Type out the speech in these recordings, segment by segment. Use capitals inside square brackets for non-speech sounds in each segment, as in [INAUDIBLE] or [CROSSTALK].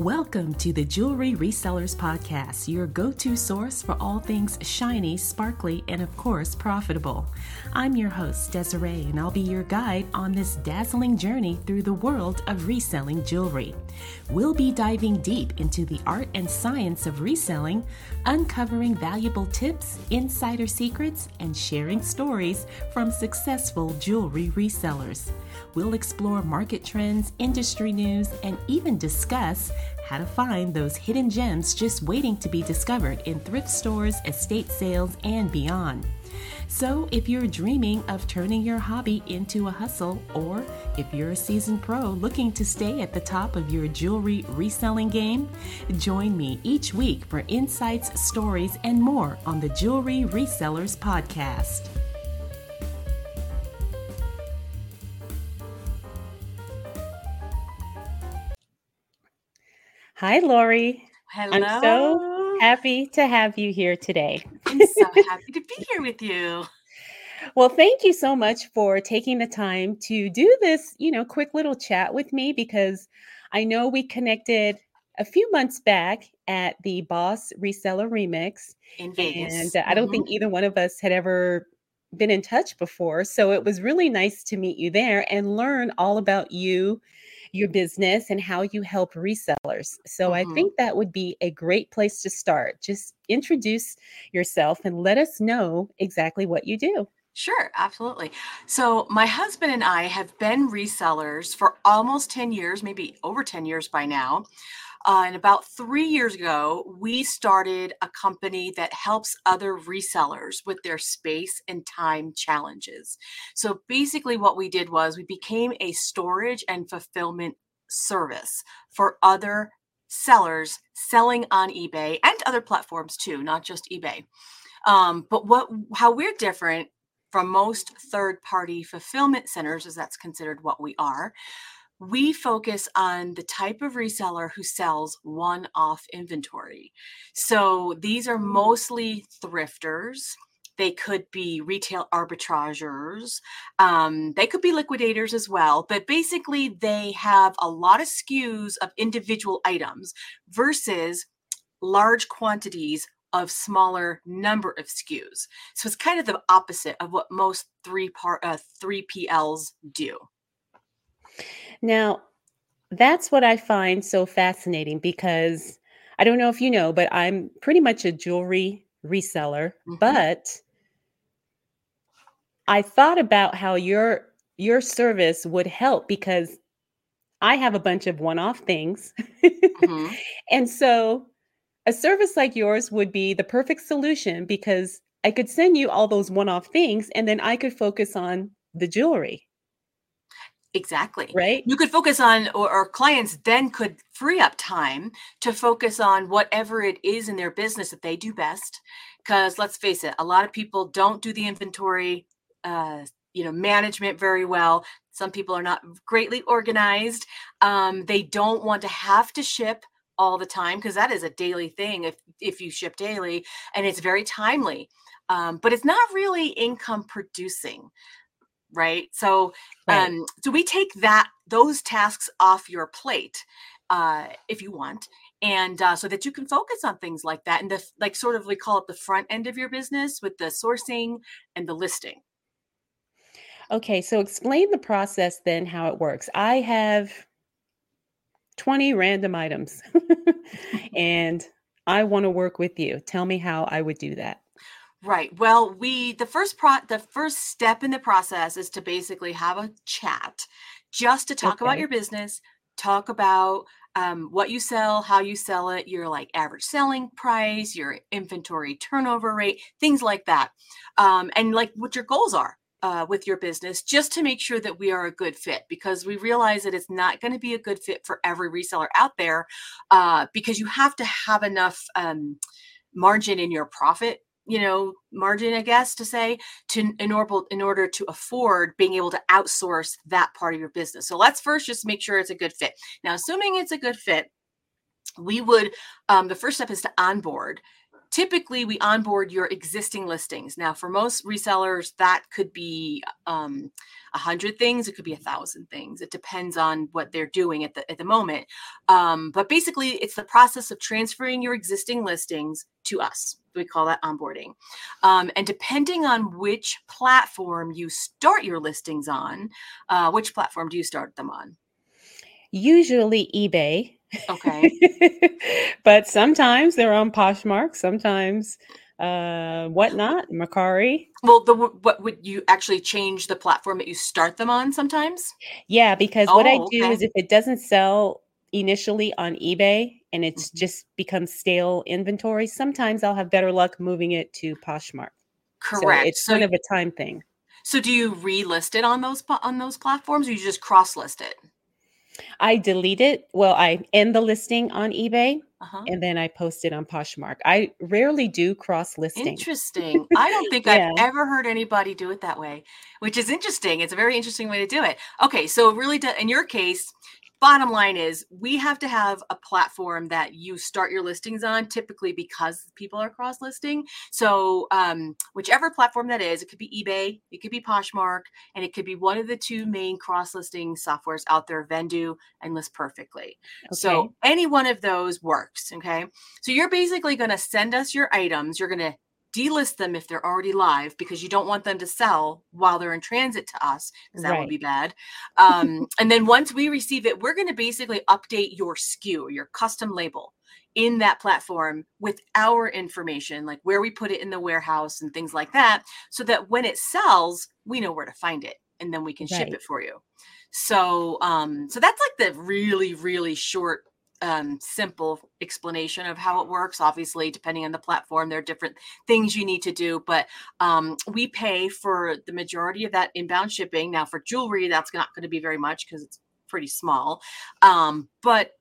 Welcome to the Jewelry Resellers Podcast, your go to source for all things shiny, sparkly, and of course, profitable. I'm your host, Desiree, and I'll be your guide on this dazzling journey through the world of reselling jewelry. We'll be diving deep into the art and science of reselling, uncovering valuable tips, insider secrets, and sharing stories from successful jewelry resellers. We'll explore market trends, industry news, and even discuss how to find those hidden gems just waiting to be discovered in thrift stores, estate sales, and beyond. So, if you're dreaming of turning your hobby into a hustle, or if you're a seasoned pro looking to stay at the top of your jewelry reselling game, join me each week for insights, stories, and more on the Jewelry Resellers Podcast. Hi, Lori. Hello. I'm so happy to have you here today. I'm so [LAUGHS] happy to be here with you. Well, thank you so much for taking the time to do this, you know, quick little chat with me because I know we connected a few months back at the Boss Reseller Remix in Vegas. And uh, I don't mm-hmm. think either one of us had ever been in touch before. So it was really nice to meet you there and learn all about you your business and how you help resellers. So mm-hmm. I think that would be a great place to start. Just introduce yourself and let us know exactly what you do. Sure, absolutely. So, my husband and I have been resellers for almost 10 years, maybe over 10 years by now. Uh, and about three years ago, we started a company that helps other resellers with their space and time challenges. So basically, what we did was we became a storage and fulfillment service for other sellers selling on eBay and other platforms too, not just eBay. Um, but what how we're different from most third party fulfillment centers, as that's considered what we are, we focus on the type of reseller who sells one off inventory. So these are mostly thrifters. They could be retail arbitrageurs. Um, they could be liquidators as well. But basically, they have a lot of SKUs of individual items versus large quantities of smaller number of SKUs. So it's kind of the opposite of what most three part uh, three PLs do. Now, that's what I find so fascinating because I don't know if you know, but I'm pretty much a jewelry reseller, mm-hmm. but I thought about how your your service would help because I have a bunch of one-off things. Mm-hmm. [LAUGHS] and so a service like yours would be the perfect solution because I could send you all those one-off things and then I could focus on the jewelry. Exactly. Right. You could focus on, or, or, clients then could free up time to focus on whatever it is in their business that they do best. Because let's face it, a lot of people don't do the inventory, uh, you know, management very well. Some people are not greatly organized. Um, they don't want to have to ship all the time because that is a daily thing if if you ship daily and it's very timely um, but it's not really income producing right? So right. um so we take that those tasks off your plate uh if you want and uh, so that you can focus on things like that and the like sort of we call it the front end of your business with the sourcing and the listing. Okay so explain the process then how it works. I have 20 random items [LAUGHS] [LAUGHS] and i want to work with you. Tell me how i would do that Right. Well, we the first pro the first step in the process is to basically have a chat just to talk about your business, talk about um, what you sell, how you sell it, your like average selling price, your inventory turnover rate, things like that, um, and like what your goals are uh, with your business, just to make sure that we are a good fit. Because we realize that it's not going to be a good fit for every reseller out there, uh, because you have to have enough um, margin in your profit you know margin i guess to say to in order in order to afford being able to outsource that part of your business. So let's first just make sure it's a good fit. Now assuming it's a good fit we would um, the first step is to onboard typically we onboard your existing listings. Now, for most resellers, that could be um, a hundred things. It could be a thousand things. It depends on what they're doing at the at the moment. Um, but basically, it's the process of transferring your existing listings to us. We call that onboarding. Um, and depending on which platform you start your listings on, uh, which platform do you start them on? Usually eBay Okay. [LAUGHS] but sometimes they're on Poshmark, sometimes uh whatnot, Mercari. Well, the what would you actually change the platform that you start them on sometimes? Yeah, because what I Oh, do okay. is if it doesn't sell initially on eBay and it's Mhm. just becomes stale inventory, sometimes I'll have better luck moving it to Poshmark. So Correct. it's So, kind of a time thing. so do you relist it on those on those platforms, or you just cross list it? I delete it. Well, I end the listing on eBay Uh-huh. and then I post it on Poshmark. I rarely do cross listing. Interesting. I don't think [LAUGHS] Yeah. I've ever heard anybody do it that way, which is interesting. It's a very interesting way to do it. Okay, so really, do, in your case, bottom line is we have to have a platform that you start your listings on, typically because people are cross listing. So, um, whichever platform that is, it could be eBay, it could be Poshmark, and it could be one of the two main cross listing softwares out there, Vendoo and List Perfectly. So any one of those works. Okay. So you're basically going to send us your items. You're going to delist them if they're already live because you don't want them to sell while they're in transit to us because that would be bad. Um, and then once we receive it, we're going to basically update your SKU, your custom label in that platform with our information, like where we put it in the warehouse and things like that, so that when it sells, we know where to find it and then we can ship it for you. So, um, so that's like the really, really short, um, simple explanation of how it works. Obviously, depending on the platform, there are different things you need to do, but um, we pay for the majority of that inbound shipping. Now, for jewelry, that's not going to be very much because it's pretty small. Um, but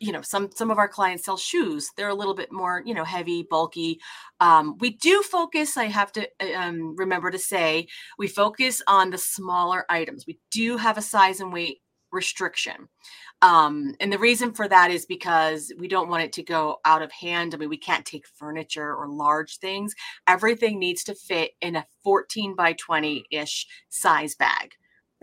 you know, some some of our clients sell shoes. They're a little bit more, you know, heavy, bulky. Um, we do focus. I have to uh, um, remember to say we focus on the smaller items. We do have a size and weight restriction. Um, and the reason for that is because we don't want it to go out of hand. I mean, we can't take furniture or large things. Everything needs to fit in a 14 by 20 ish size bag.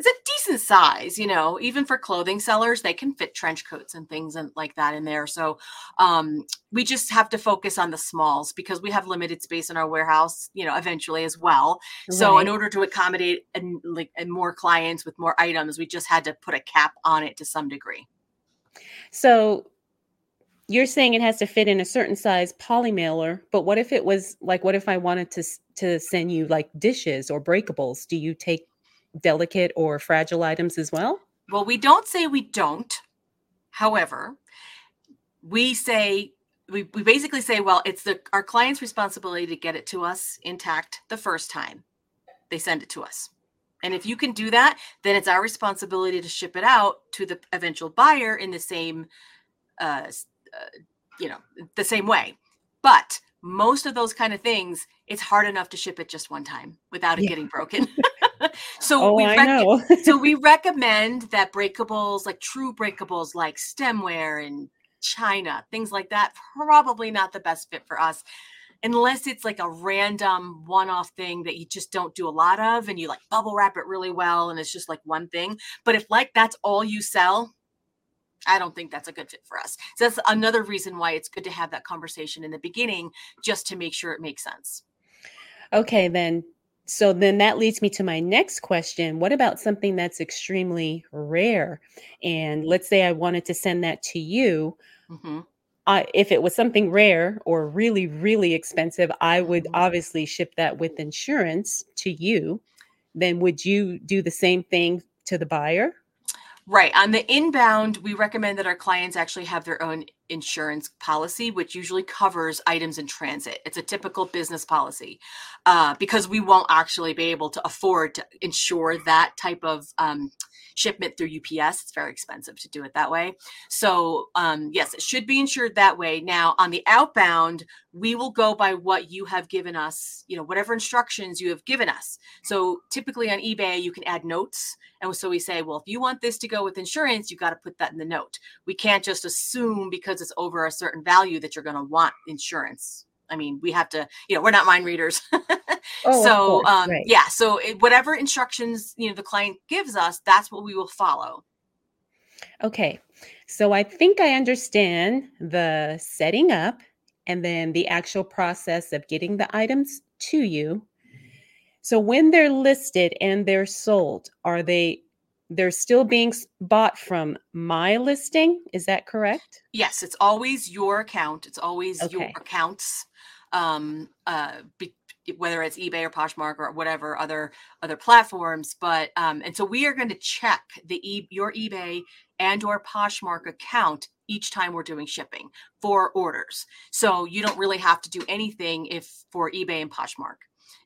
It's a decent size, you know, even for clothing sellers, they can fit trench coats and things and like that in there. So um, we just have to focus on the smalls because we have limited space in our warehouse, you know, eventually as well. So in order to accommodate and like and more clients with more items, we just had to put a cap on it to some degree. So you're saying it has to fit in a certain size poly mailer, but what if it was like what if I wanted to to send you like dishes or breakables? Do you take delicate or fragile items as well? Well, we don't say we don't. However, we say we, we basically say, well, it's the our client's responsibility to get it to us intact the first time they send it to us. And if you can do that, then it's our responsibility to ship it out to the eventual buyer in the same, uh, uh, you know, the same way. But most of those kind of things, it's hard enough to ship it just one time without it Yeah. getting broken. [LAUGHS] [LAUGHS] so Oh, we rec- so we [LAUGHS] recommend that breakables, like true breakables, like stemware and china, things like that, probably not the best fit for us. Unless it's like a random one off thing that you just don't do a lot of and you like bubble wrap it really well and it's just like one thing. But if like that's all you sell, I don't think that's a good fit for us. So that's another reason why it's good to have that conversation in the beginning just to make sure it makes sense. Okay, then. So then that leads me to my next question. What about something that's extremely rare? And let's say I wanted to send that to you. Mhm. I, if it was something rare or really, really expensive, I would Mhm. obviously ship that with insurance to you. Then would you do the same thing to the buyer? Right. On the inbound, we recommend that our clients actually have their own insurance policy, which usually covers items in transit. It's a typical business policy uh, because we won't actually be able to afford to insure that type of um, shipment through UPS. It's very expensive to do it that way. So, um, yes, it should be insured that way. Now, on the outbound, we will go by what you have given us, you know, whatever instructions you have given us. So, typically on eBay, you can add notes. And so we say, well, if you want this to go with insurance, you got to put that in the note. We can't just assume because it's over a certain value that you're going to want insurance I mean, we have to, you know, we're not mind readers. [LAUGHS] Oh, so, um, right. yeah. So it, whatever instructions you know the client gives us, that's what we will follow. Okay. So I think I understand the setting up and then the actual process of getting the items to you. So when they're listed and they're sold, are they they're still being bought from my listing? Is that correct? Yes, it's always your account. It's always your accounts. Um, uh, be, whether it's eBay or Poshmark or whatever other other platforms, but um, and so we are going to check the e- your eBay and or Poshmark account each time we're doing shipping for orders. So you don't really have to do anything if for eBay and Poshmark.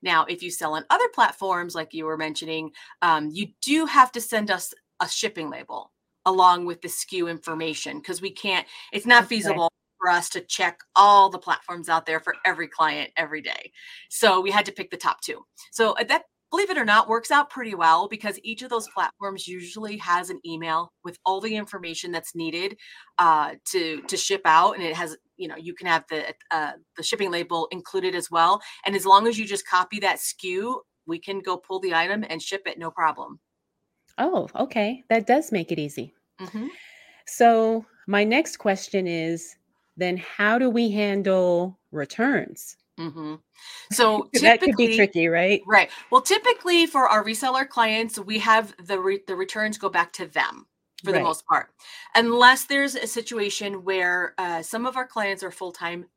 Now, if you sell on other platforms, like you were mentioning, um, you do have to send us a shipping label along with the SKU information because we can't, it's not Okay. feasible for us to check all the platforms out there for every client every day. So we had to pick the top two. So uh, that, believe it or not, works out pretty well because each of those platforms usually has an email with all the information that's needed uh, to to ship out, and it has you know you can have the uh, the shipping label included as well. And as long as you just copy that SKU, we can go pull the item and ship it no problem. Oh, okay. That does make it easy. Mhm. So my next question is then how do we handle returns? [LAUGHS] hmm So That could be typically, tricky, right? right? Well, typically for our reseller clients, we have the re- the returns go back to them for the most part, unless there's a situation where uh, some of our clients are full time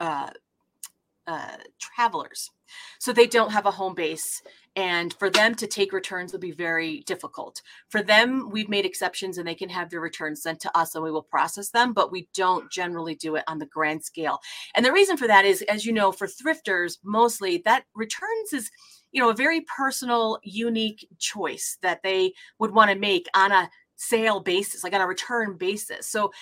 uh, uh, travelers, so they don't have a home base, and for them to take returns would be very difficult. For them, we've made exceptions, and they can have their returns sent to us, and we will process them. But we don't generally do it on the grand scale. And the reason for that is, as you know, for thrifters, mostly that returns is, you know, a very personal, unique choice that they would want to make on a sale basis, like on a return basis. So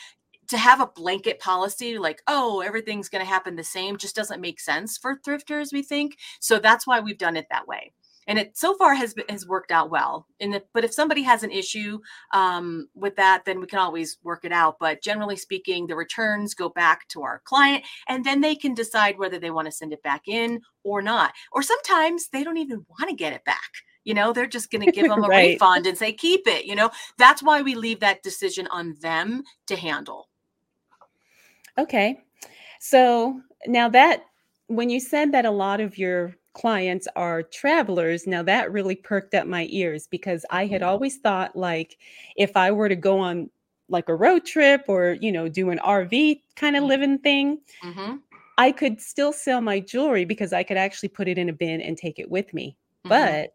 to have a blanket policy like, oh, everything's going to happen the same just doesn't make sense for thrifters, we think. So that's why we've done it that way. And it so far has has worked out well. And but if somebody has an issue um, with that, then we can always work it out. But generally speaking, the returns go back to our client, and then they can decide whether they want to send it back in or not. Or sometimes they don't even want to get it back. You know, they're just going to give [LAUGHS] them a Right. refund and say, keep it. You know, that's why we leave that decision on them to handle. Okay. So now that when you said that a lot of your clients are travelers, now that really perked up my ears because I had always thought like if I were to go on like a road trip or, you know, do an RV kind of Mhm. living thing, hmm I could still sell my jewelry because I could actually put it in a bin and take it with me. Mm-hmm. But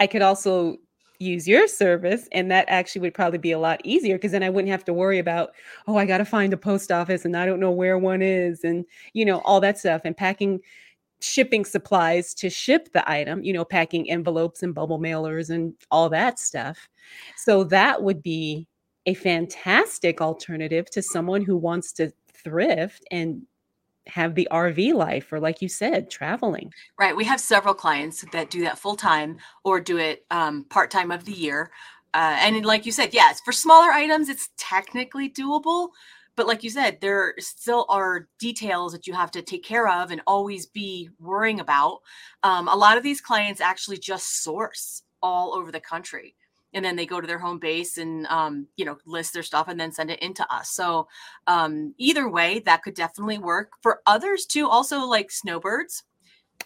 I could also use your service and that actually would probably be a lot easier because then I wouldn't have to worry about oh I got to find a post office and I don't know where one is and you know all that stuff and packing shipping supplies to ship the item you know packing envelopes and bubble mailers and all that stuff so that would be a fantastic alternative to someone who wants to thrift and have the RV life or like you said traveling Right. We have several clients that do that full time or do it um, part time of the year. Uh, and like you said, yes, for smaller items, it's technically doable. But like you said, there still are details that you have to take care of and always be worrying about. Um, a lot of these clients actually just source all over the country. And then they go to their home base and um, you know list their stuff and then send it into us. So um, either way, that could definitely work for others too. Also, like snowbirds,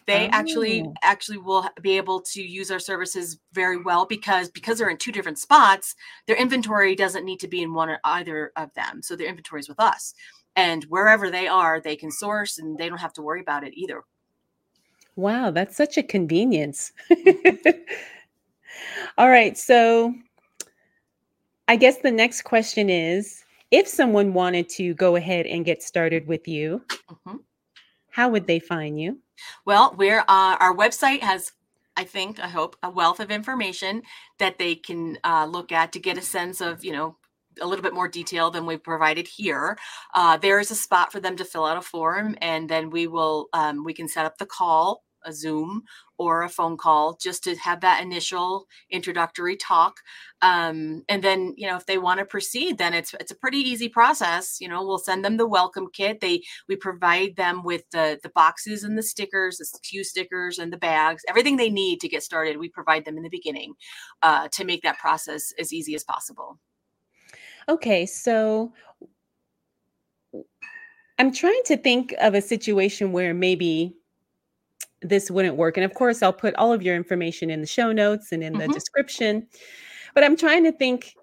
they actually Oh. actually will be able to use our services very well because because they're in two different spots their inventory doesn't need to be in one or either of them so their inventory is with us and wherever they are they can source and they don't have to worry about it either Wow, that's such a convenience. [LAUGHS] All right, so I guess the next question is if someone wanted to go ahead and get started with you, Mhm. how would they find you? Well we're uh, our website has i think i hope a wealth of information that they can uh, look at to get a sense of you know a little bit more detail than we've provided here. Uh, there is a spot for them to fill out a form and then we will um, we can set up the call a Zoom or a phone call just to have that initial introductory talk. Um, and then, you know, if they want to proceed, then it's it's a pretty easy process. You know, we'll send them the welcome kit. They we provide them with the the boxes and the stickers, the SKU stickers and the bags, everything they need to get started. We provide them in the beginning uh, to make that process as easy as possible. Okay, so I'm trying to think of a situation where maybe this wouldn't work. And of course, I'll put all of your information in the show notes and in the mm-hmm. description. But I'm trying to think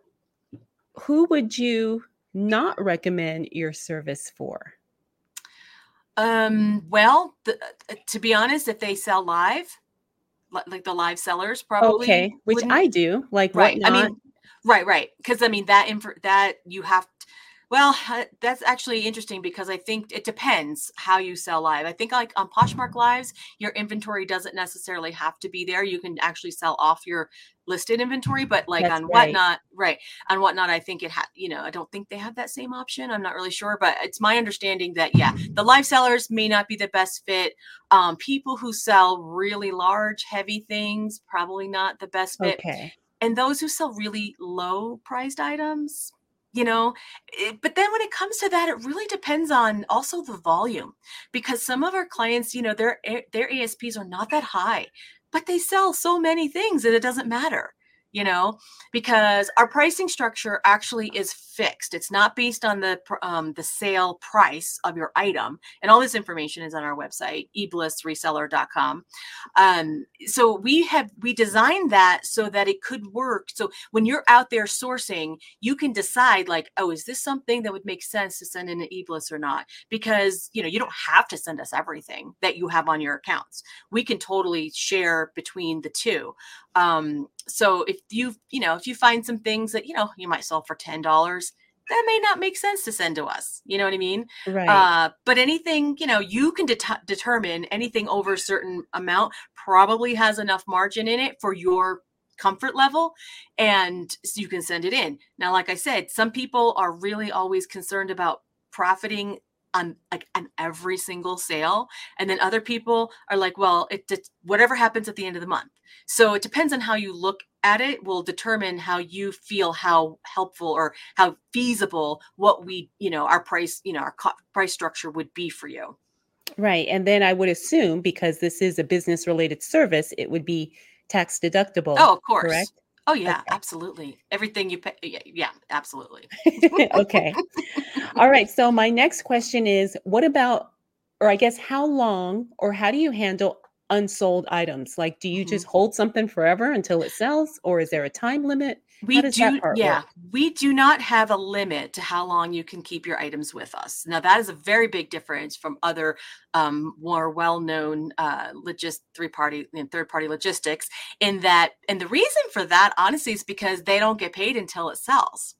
who would you not recommend your service for? Um, well, the, uh, to be honest, if they sell live, like the live sellers probably okay, which I do, like right. I mean, right, right. Because I mean that info that you have well, uh, that's actually interesting because I think it depends how you sell live. I think like on Poshmark Lives, your inventory doesn't necessarily have to be there. You can actually sell off your listed inventory, but like that's on right. whatnot, right? On whatnot, I think it had, you know, I don't think they have that same option. I'm not really sure, but it's my understanding that yeah, the live sellers may not be the best fit. Um, people who sell really large, heavy things, probably not the best fit. Okay. And those who sell really low priced items, you know it, eh, but then when it comes to that it really depends on also the volume because some of our clients you know their their asps are not that high but they sell so many things that it doesn't matter you know because our pricing structure actually is fixed. It's not based on the um, the sale price of your item. And all this information is on our website eblissreseller.com um, so we have we designed that so that it could work. So when you're out there sourcing you can decide like oh is this something that would make sense to send in an ebliss or not? Because you know you don't have to send us everything that you have on your accounts. We can totally share between the two um, so if you, you know, if you find some things that, you know, you might sell for $10, that may not make sense to send to us. You know what I mean? Right. Uh, but anything, you know, you can det- determine anything over a certain amount probably has enough margin in it for your comfort level and so you can send it in. Now, like I said, some people are really always concerned about profiting on like on every single sale and then other people are like well it whatever happens at the end of the month so it depends on how you look at it will determine how you feel how helpful or how feasible what we you know our price you know our price structure would be for you right and then i would assume because this is a business related service it would be tax deductible oh of course correct Oh yeah, okay. absolutely. Everything you pay. Yeah, yeah absolutely. [LAUGHS] okay. All right. So my next question is, what about, or I guess, how long, or how do you handle unsold items? Like, do you mm-hmm. just hold something forever until it sells, or is there a time limit? We do, yeah, work? we do not have a limit to how long you can keep your items with us. Now, that is a very big difference from other um, more well-known uh, logist three-party and third-party logistics. In that, and the reason for that, honestly, is because they don't get paid until it sells.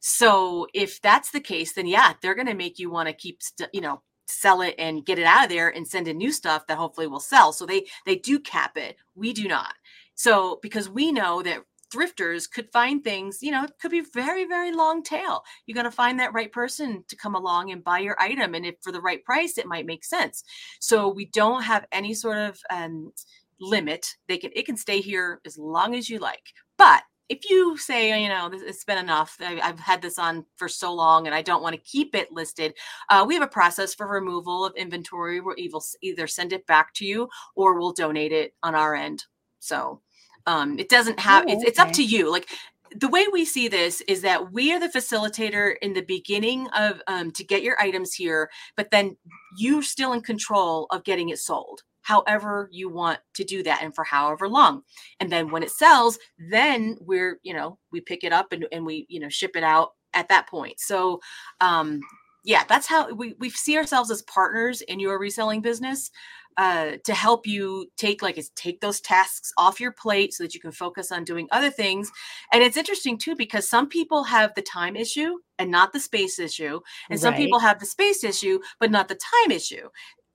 So, if that's the case, then yeah, they're going to make you want to keep, st- you know, sell it and get it out of there and send in new stuff that hopefully will sell. So they they do cap it. We do not. So because we know that thrifters could find things, you know, it could be very, very long tail. You're going to find that right person to come along and buy your item. And if for the right price, it might make sense. So we don't have any sort of um, limit. They can, it can stay here as long as you like. But if you say, you know, it's been enough, I've had this on for so long and I don't want to keep it listed, uh, we have a process for removal of inventory. We'll either send it back to you or we'll donate it on our end. So um, it doesn't have, oh, it's, it's up to you. Like the way we see this is that we are the facilitator in the beginning of um, to get your items here, but then you're still in control of getting it sold however you want to do that and for however long. And then when it sells then we're you know we pick it up and, and we you know ship it out at that point. So um yeah that's how we, we see ourselves as partners in your reselling business uh, to help you take like is take those tasks off your plate so that you can focus on doing other things. And it's interesting too because some people have the time issue and not the space issue and right. some people have the space issue but not the time issue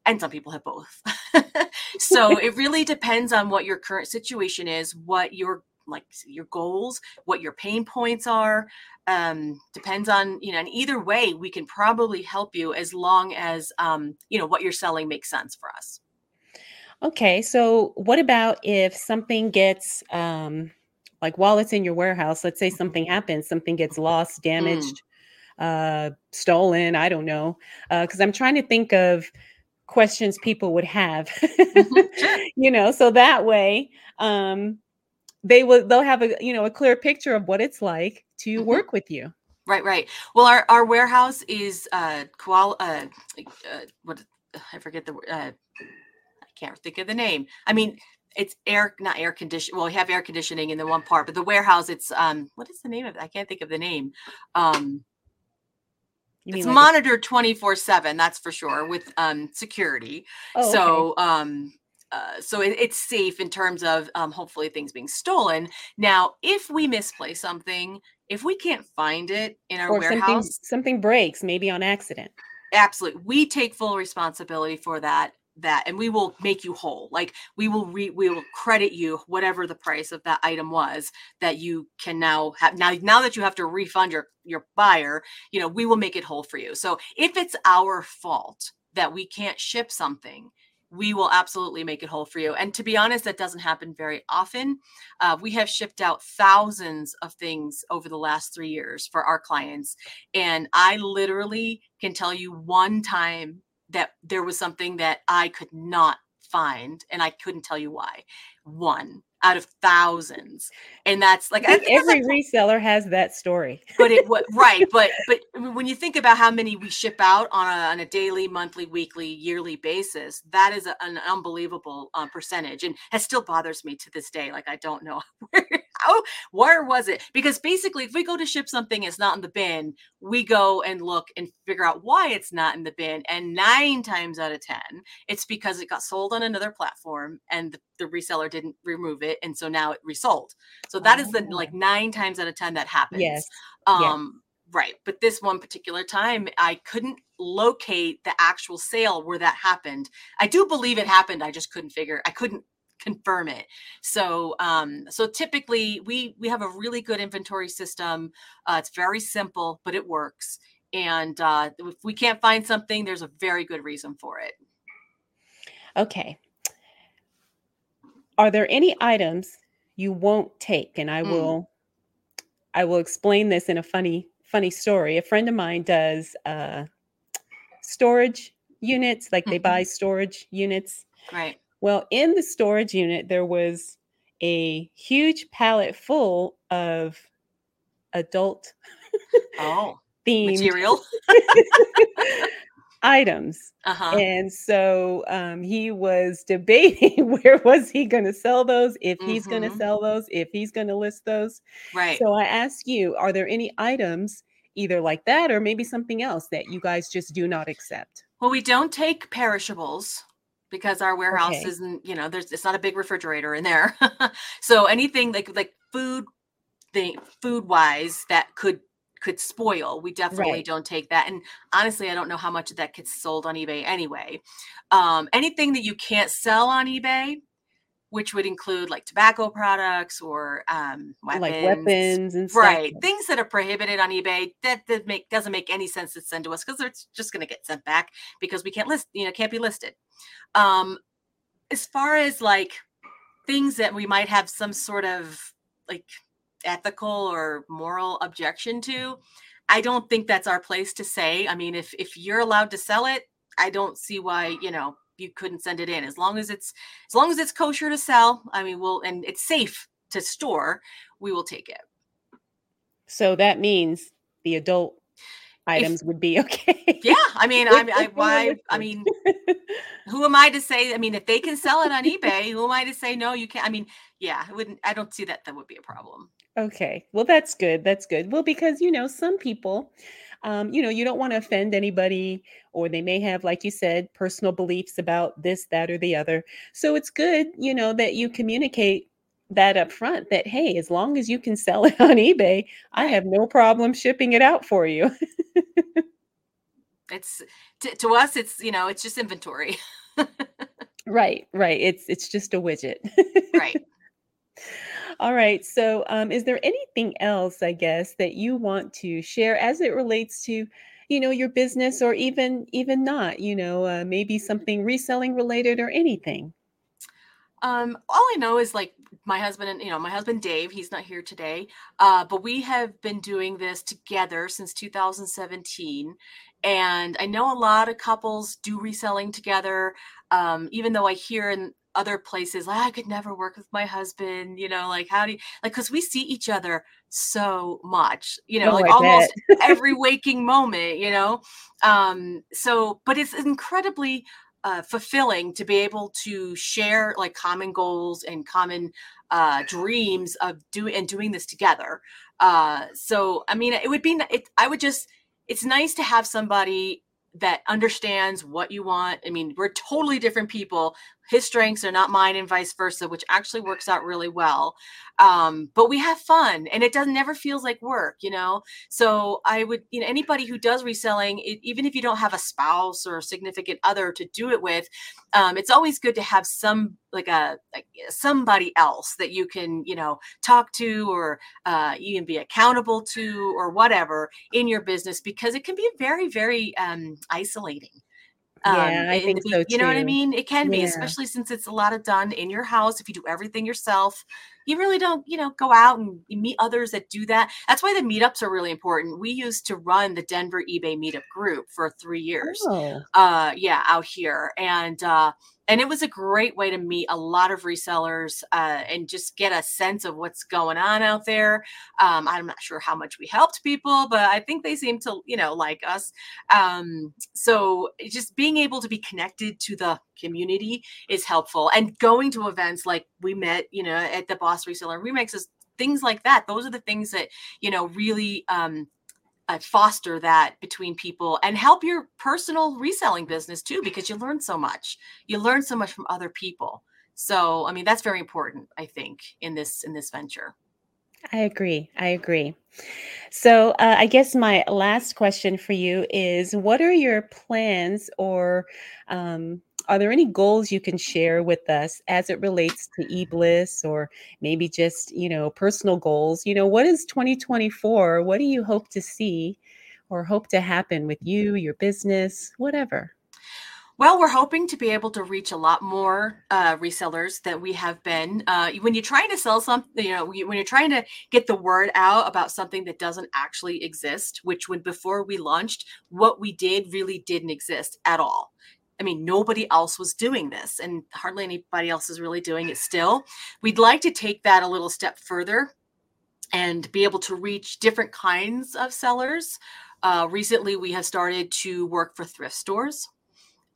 and some people have both [LAUGHS] so it really depends on what your current situation is what your like your goals what your pain points are um, depends on you know and either way we can probably help you as long as um, you know what you're selling makes sense for us Okay, so what about if something gets um like while it's in your warehouse, let's say something happens, something gets lost, Mm. damaged, uh stolen, I don't know. Uh cuz I'm trying to think of questions people would have. Mhm. [LAUGHS] Sure. you know, so that way um they will they'll have a you know a clear picture of what it's like to Mhm. work with you. Right, right. Well, our our warehouse is uh qual uh, uh what I forget the uh I can't think of the name. I mean, it's air not air condition. Well, we have air conditioning in the one part, but the warehouse it's um what is the name of it? I can't think of the name. Um You it's like monitored 24/7, that's for sure with um security. Oh, okay. So, um uh, so it, it's safe in terms of um, hopefully things being stolen. Now, if we misplace something, if we can't find it in our Or something warehouse, something breaks maybe on accident. Absolutely. We take full responsibility for that that and we will make you whole. Like we will re, we will credit you whatever the price of that item was that you can now have now now that you have to refund your your buyer, you know, we will make it whole for you. So if it's our fault that we can't ship something, we will absolutely make it whole for you. And to be honest, that doesn't happen very often. Uh, we have shipped out thousands of things over the last three years for our clients and I literally can tell you one time that there was something that I could not find, and I couldn't tell you why. One out of thousands. And that's like I I think because I every reseller has that story. but it was [LAUGHS] right, but but when you think about how many we ship out on a on a daily, monthly, weekly, yearly basis, that is a, an unbelievable uh, percentage, and it still bothers me to this day. Like I don't know [LAUGHS] where, how where was it? Because basically, if we go to ship something, it's not in the bin. We go and look and figure out why it's not in the bin, and nine times out of ten, it's because it got sold on another platform, and the, the reseller didn't remove it, and so now it resold. So that is the like Oh, 9 times out of 10 that happens. Yes. Um, right. But this one particular time, I couldn't locate the actual sale where that happened. I do believe it happened. I just couldn't figure, I couldn't confirm it. So um so typically we we have a really good inventory system. Uh it's very simple, but it works. And uh if we can't find something, there's a very good reason for it. Okay. Are there any items you won't take? And I Mm, will I will explain this in a funny funny story. A friend of mine does uh storage units, like they mhm, buy storage units. right. Well, in the storage unit there was a huge pallet full of adult Oh, [LAUGHS] themed material. [LAUGHS] items. Uh-huh. And so um, he was debating [LAUGHS] where was he going to sell those, if he's going to sell those, if he's going to list those. Right. So I ask you, are there any items either like that or maybe something else that you guys just do not accept? Well, we don't take perishables because our warehouse Okay. isn't, you know, there's it's not a big refrigerator in there. [LAUGHS] so anything like like food thing food wise that could could spoil, we definitely Right. don't take that. And honestly, I don't know how much of that gets sold on eBay anyway. Um, anything that you can't sell on eBay, which would include like tobacco products or um, Like weapons, weapons and stuff. right? Things that are prohibited on eBay that, that make doesn't make any sense to send to us because it's just going to get sent back because we can't list, you know, can't be listed. Um, as far as like things that we might have some sort of like ethical or moral objection to, I don't think that's our place to say. I mean, if if you're allowed to sell it, I don't see why, you know, you couldn't send it in. As long as it's as long as it's kosher to sell, I mean, we'll and it's safe to store, we will take it. So that means the adult If items would be [LAUGHS] okay. yeah, I mean, I if, I if why I mean, [LAUGHS] who am I to say? I mean, if they can sell it on eBay, who am I to say no, you can't? I mean, yeah, it wouldn't I don't see that that would be a problem. Okay. Well, that's good. That's good. Well, because, you know, some people, um, you know, you don't want to offend anybody, or they may have, like you said, personal beliefs about this, that, or the other. So it's good, you know, that you communicate that up front that, hey, as long as you can sell it [LAUGHS] on eBay, I have no problem shipping it out for you. It's to, to us, it's you know, it's just inventory. [LAUGHS] Right, right. It's it's just a widget. right. [LAUGHS] All right. So, um, is there anything else, I guess, that you want to share as it relates to, you know, your business, or even even not, you know, uh, maybe something reselling related or anything? Um, all I know is like my husband and you know my husband Dave. He's not here today, uh, but we have been doing this together since 2017, and I know a lot of couples do reselling together. Um, even though I hear in other places like I could never work with my husband, you know, like how do you like because we see each other so much, you know, oh, like I almost [LAUGHS] every waking moment, you know. Um, so but it's incredibly uh, fulfilling to be able to share like common goals and common uh, dreams of doing and doing this together. Uh, so I mean, it would be it. I would just. It's nice to have somebody that understands what you want. I mean, we're totally different people his strengths are not mine and vice versa which actually works out really well um, but we have fun and it doesn't never feels like work you know? So i would you know anybody who does reselling it, even if you don't have a spouse or a significant other to do it with um, it's always good to have some like a like somebody else that you can you know talk to or uh, be accountable to or whatever in your business because it can be very very um, isolating um, yeah, I think so too. You know what I mean? It can be, especially since it's a lot of done in your house. If you do everything yourself, you really don't, you know, go out and meet others that do that. That's why the meetups are really important. We used to run the Denver eBay meetup group for three years. Oh. Uh, yeah, out here, and uh, and it was a great way to meet a lot of resellers uh, and just get a sense of what's going on out there. Um, I'm not sure how much we helped people, but I think they seem to, you know, like us. Um, so just being able to be connected to the community is helpful, and going to events like we met, you know, at the Boss Reseller Remixes, things like that. Those are the things that you know really um, uh, foster that between people and help your personal reselling business too because you learn so much. You learn so much from other people. So i mean that's very important i think in this in this venture. I agree. I agree. So uh, i guess my last question for you is what are your plans or um, are there any goals you can share with us as it relates to eBliss or maybe just, you know, personal goals? You know, what is 2024? What do you hope to see or hope to happen with you, your business, whatever? Well, we're hoping to be able to reach a lot more uh, resellers that we have been. Uh, when you're trying to sell something, you know, when you're trying to get the word out about something that doesn't actually exist, which when before we launched, what we did really didn't exist at all. I mean, nobody else was doing this, and hardly anybody else is really doing it still. We'd like to take that a little step further and be able to reach different kinds of sellers. Uh, recently, we have started to work for thrift stores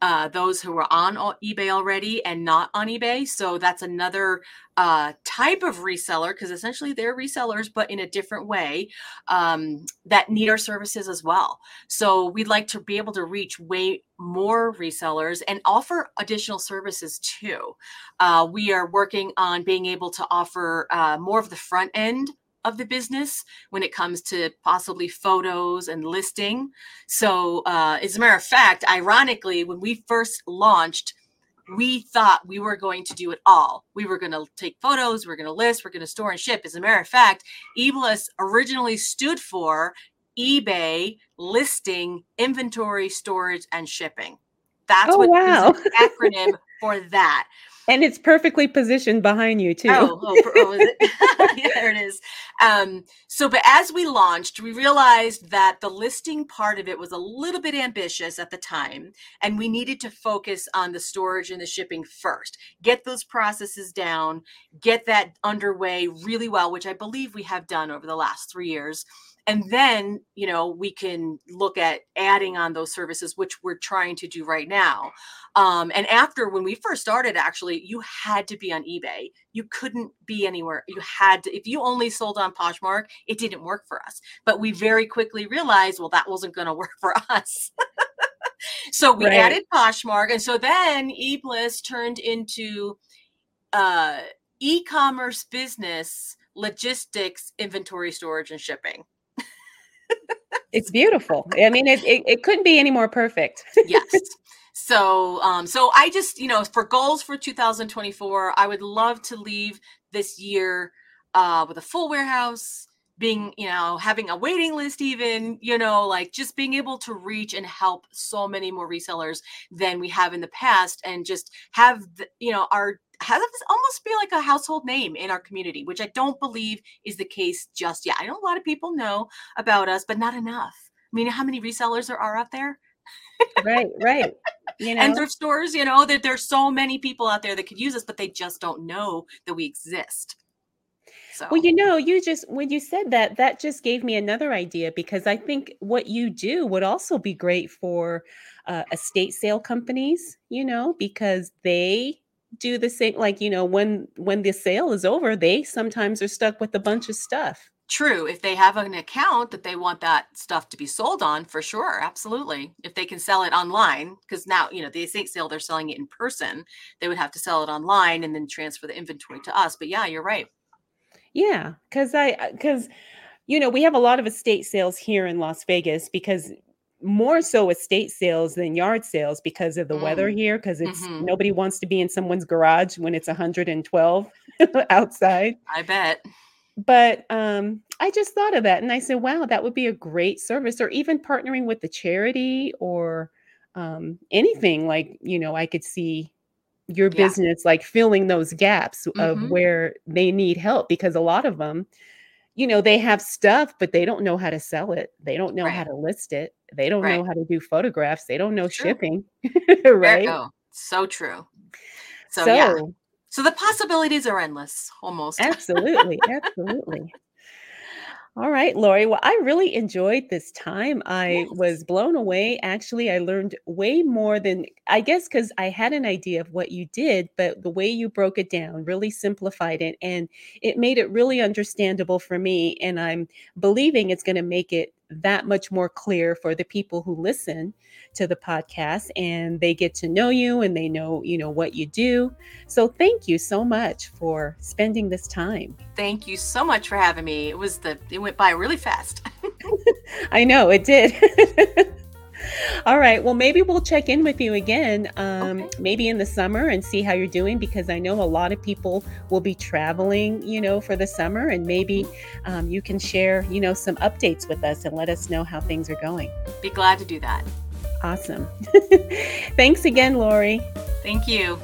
uh, those who are on eBay already and not on eBay. So that's another uh, type of reseller because essentially they're resellers, but in a different way um, that need our services as well. So we'd like to be able to reach way more resellers and offer additional services too. Uh, we are working on being able to offer uh, more of the front end of the business when it comes to possibly photos and listing. So, uh, as a matter of fact, ironically, when we first launched, we thought we were going to do it all. We were going to take photos, we are going to list, we're going to store and ship. As a matter of fact, eBliss originally stood for eBay listing, inventory, storage, and shipping. That's oh, what wow. the acronym for that and it's perfectly positioned behind you too. Oh, oh, oh it? [LAUGHS] yeah, there it is. Um, so, but as we launched, we realized that the listing part of it was a little bit ambitious at the time, and we needed to focus on the storage and the shipping first. Get those processes down, get that underway really well, which I believe we have done over the last three years and then you know we can look at adding on those services which we're trying to do right now. Um, and after when we first started actually you had to be on ebay. You couldn't be anywhere. You had to if you only sold on poshmark it didn't work for us. But we very quickly realized well that wasn't going to work for us. [LAUGHS] So we right. added poshmark and so then ebliss turned into uh, e-commerce business logistics inventory storage and shipping it's beautiful. I mean, it, it, it couldn't be any more perfect. [LAUGHS] yes. So, um, so I just, you know, for goals for 2024, I would love to leave this year uh, with a full warehouse, being, you know, having a waiting list, even, you know, like just being able to reach and help so many more resellers than we have in the past and just have, the, you know, our have almost be like a household name in our community, which I don't believe is the case just yet. I know a lot of people know about us, but not enough. I mean, how many resellers there are out there? right, right. You know? and thrift stores, you know, that there's so many people out there that could use us, but they just don't know that we exist. So. Well, you know, you just when you said that, that just gave me another idea because I think what you do would also be great for uh, estate sale companies, you know, because they do the same like you know when when the sale is over they sometimes are stuck with a bunch of stuff True. If they have an account that they want that stuff to be sold on, for sure, absolutely. If they can sell it online, because now you know the estate sale they're selling it in person, they would have to sell it online and then transfer the inventory to us. But yeah, you're right. Yeah, because I because you know we have a lot of estate sales here in Las Vegas because more so estate sales than yard sales because of the mm. weather here because it's mm-hmm. nobody wants to be in someone's garage when it's 112 [LAUGHS] outside i bet but um, I just thought of that and I said, wow, that would be a great service, or even partnering with the charity or um, anything like, you know, I could see your yeah. business like filling those gaps mm-hmm. of where they need help because a lot of them, you know, they have stuff, but they don't know how to sell it. They don't know right. how to list it. They don't right. know how to do photographs. They don't know shipping. [LAUGHS] right. So true. So, so yeah. So the possibilities are endless, almost. Absolutely. Absolutely. All right, Lori. Well, I really enjoyed this time. I yes. was blown away. Actually, I learned way more than I guess because I had an idea of what you did, but the way you broke it down really simplified it and it made it really understandable for me. And I'm believing it's going to make it that much more clear for the people who listen to the podcast and they get to know you and they know you know what you do. So thank you so much for spending this time. Thank you so much for having me. It was the it went by really fast. [LAUGHS] I know it did [LAUGHS] All right. Well, maybe we'll check in with you again, um, okay. maybe in the summer and see how you're doing because I know a lot of people will be traveling, you know, for the summer, and maybe um, you can share, you know, some updates with us and let us know how things are going. Be glad to do that. Awesome. [LAUGHS] Thanks again, Lori. Thank you.